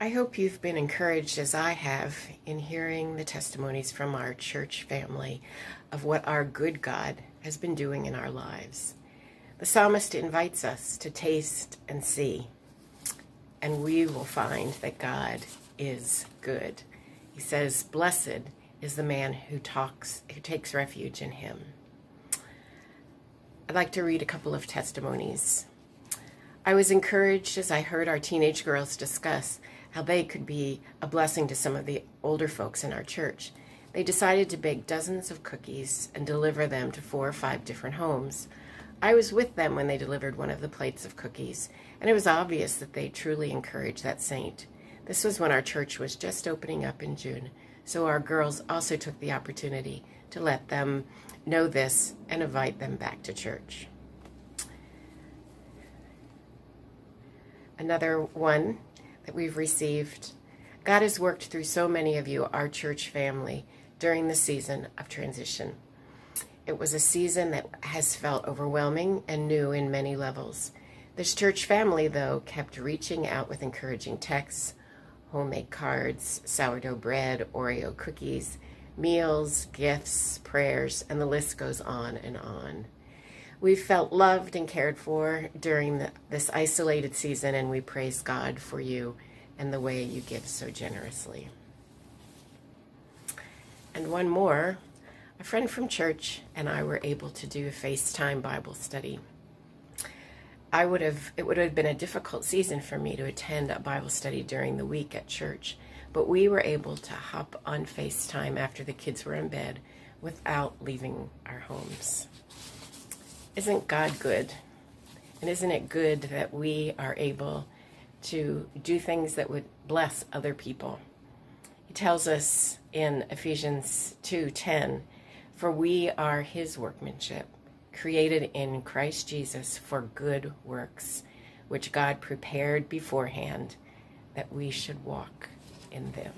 I hope you've been encouraged as I have in hearing the testimonies from our church family of what our good God has been doing in our lives. The psalmist invites us to taste and see, and we will find that God is good. He says, Blessed is the man who talks who takes refuge in him. I'd like to read a couple of testimonies. I was encouraged as I heard our teenage girls discuss how they could be a blessing to some of the older folks in our church. They decided to bake dozens of cookies and deliver them to four or five different homes. I was with them when they delivered one of the plates of cookies, and it was obvious that they truly encouraged that saint. This was when our church was just opening up in June, so our girls also took the opportunity to let them know this and invite them back to church. Another one that we've received. God has worked through so many of you, our church family, during the season of transition. It was a season that has felt overwhelming and new in many levels. This church family, though, kept reaching out with encouraging texts, homemade cards, sourdough bread, Oreo cookies, meals, gifts, prayers, and the list goes on and on. We felt loved and cared for during the, this isolated season, and we praise God for you and the way you give so generously. And one more a friend from church and I were able to do a FaceTime Bible study. I would have, it would have been a difficult season for me to attend a Bible study during the week at church, but we were able to hop on FaceTime after the kids were in bed without leaving our homes. Isn't God good? And isn't it good that we are able to do things that would bless other people? He tells us in Ephesians 2:10, "For we are his workmanship, created in Christ Jesus for good works, which God prepared beforehand that we should walk in them."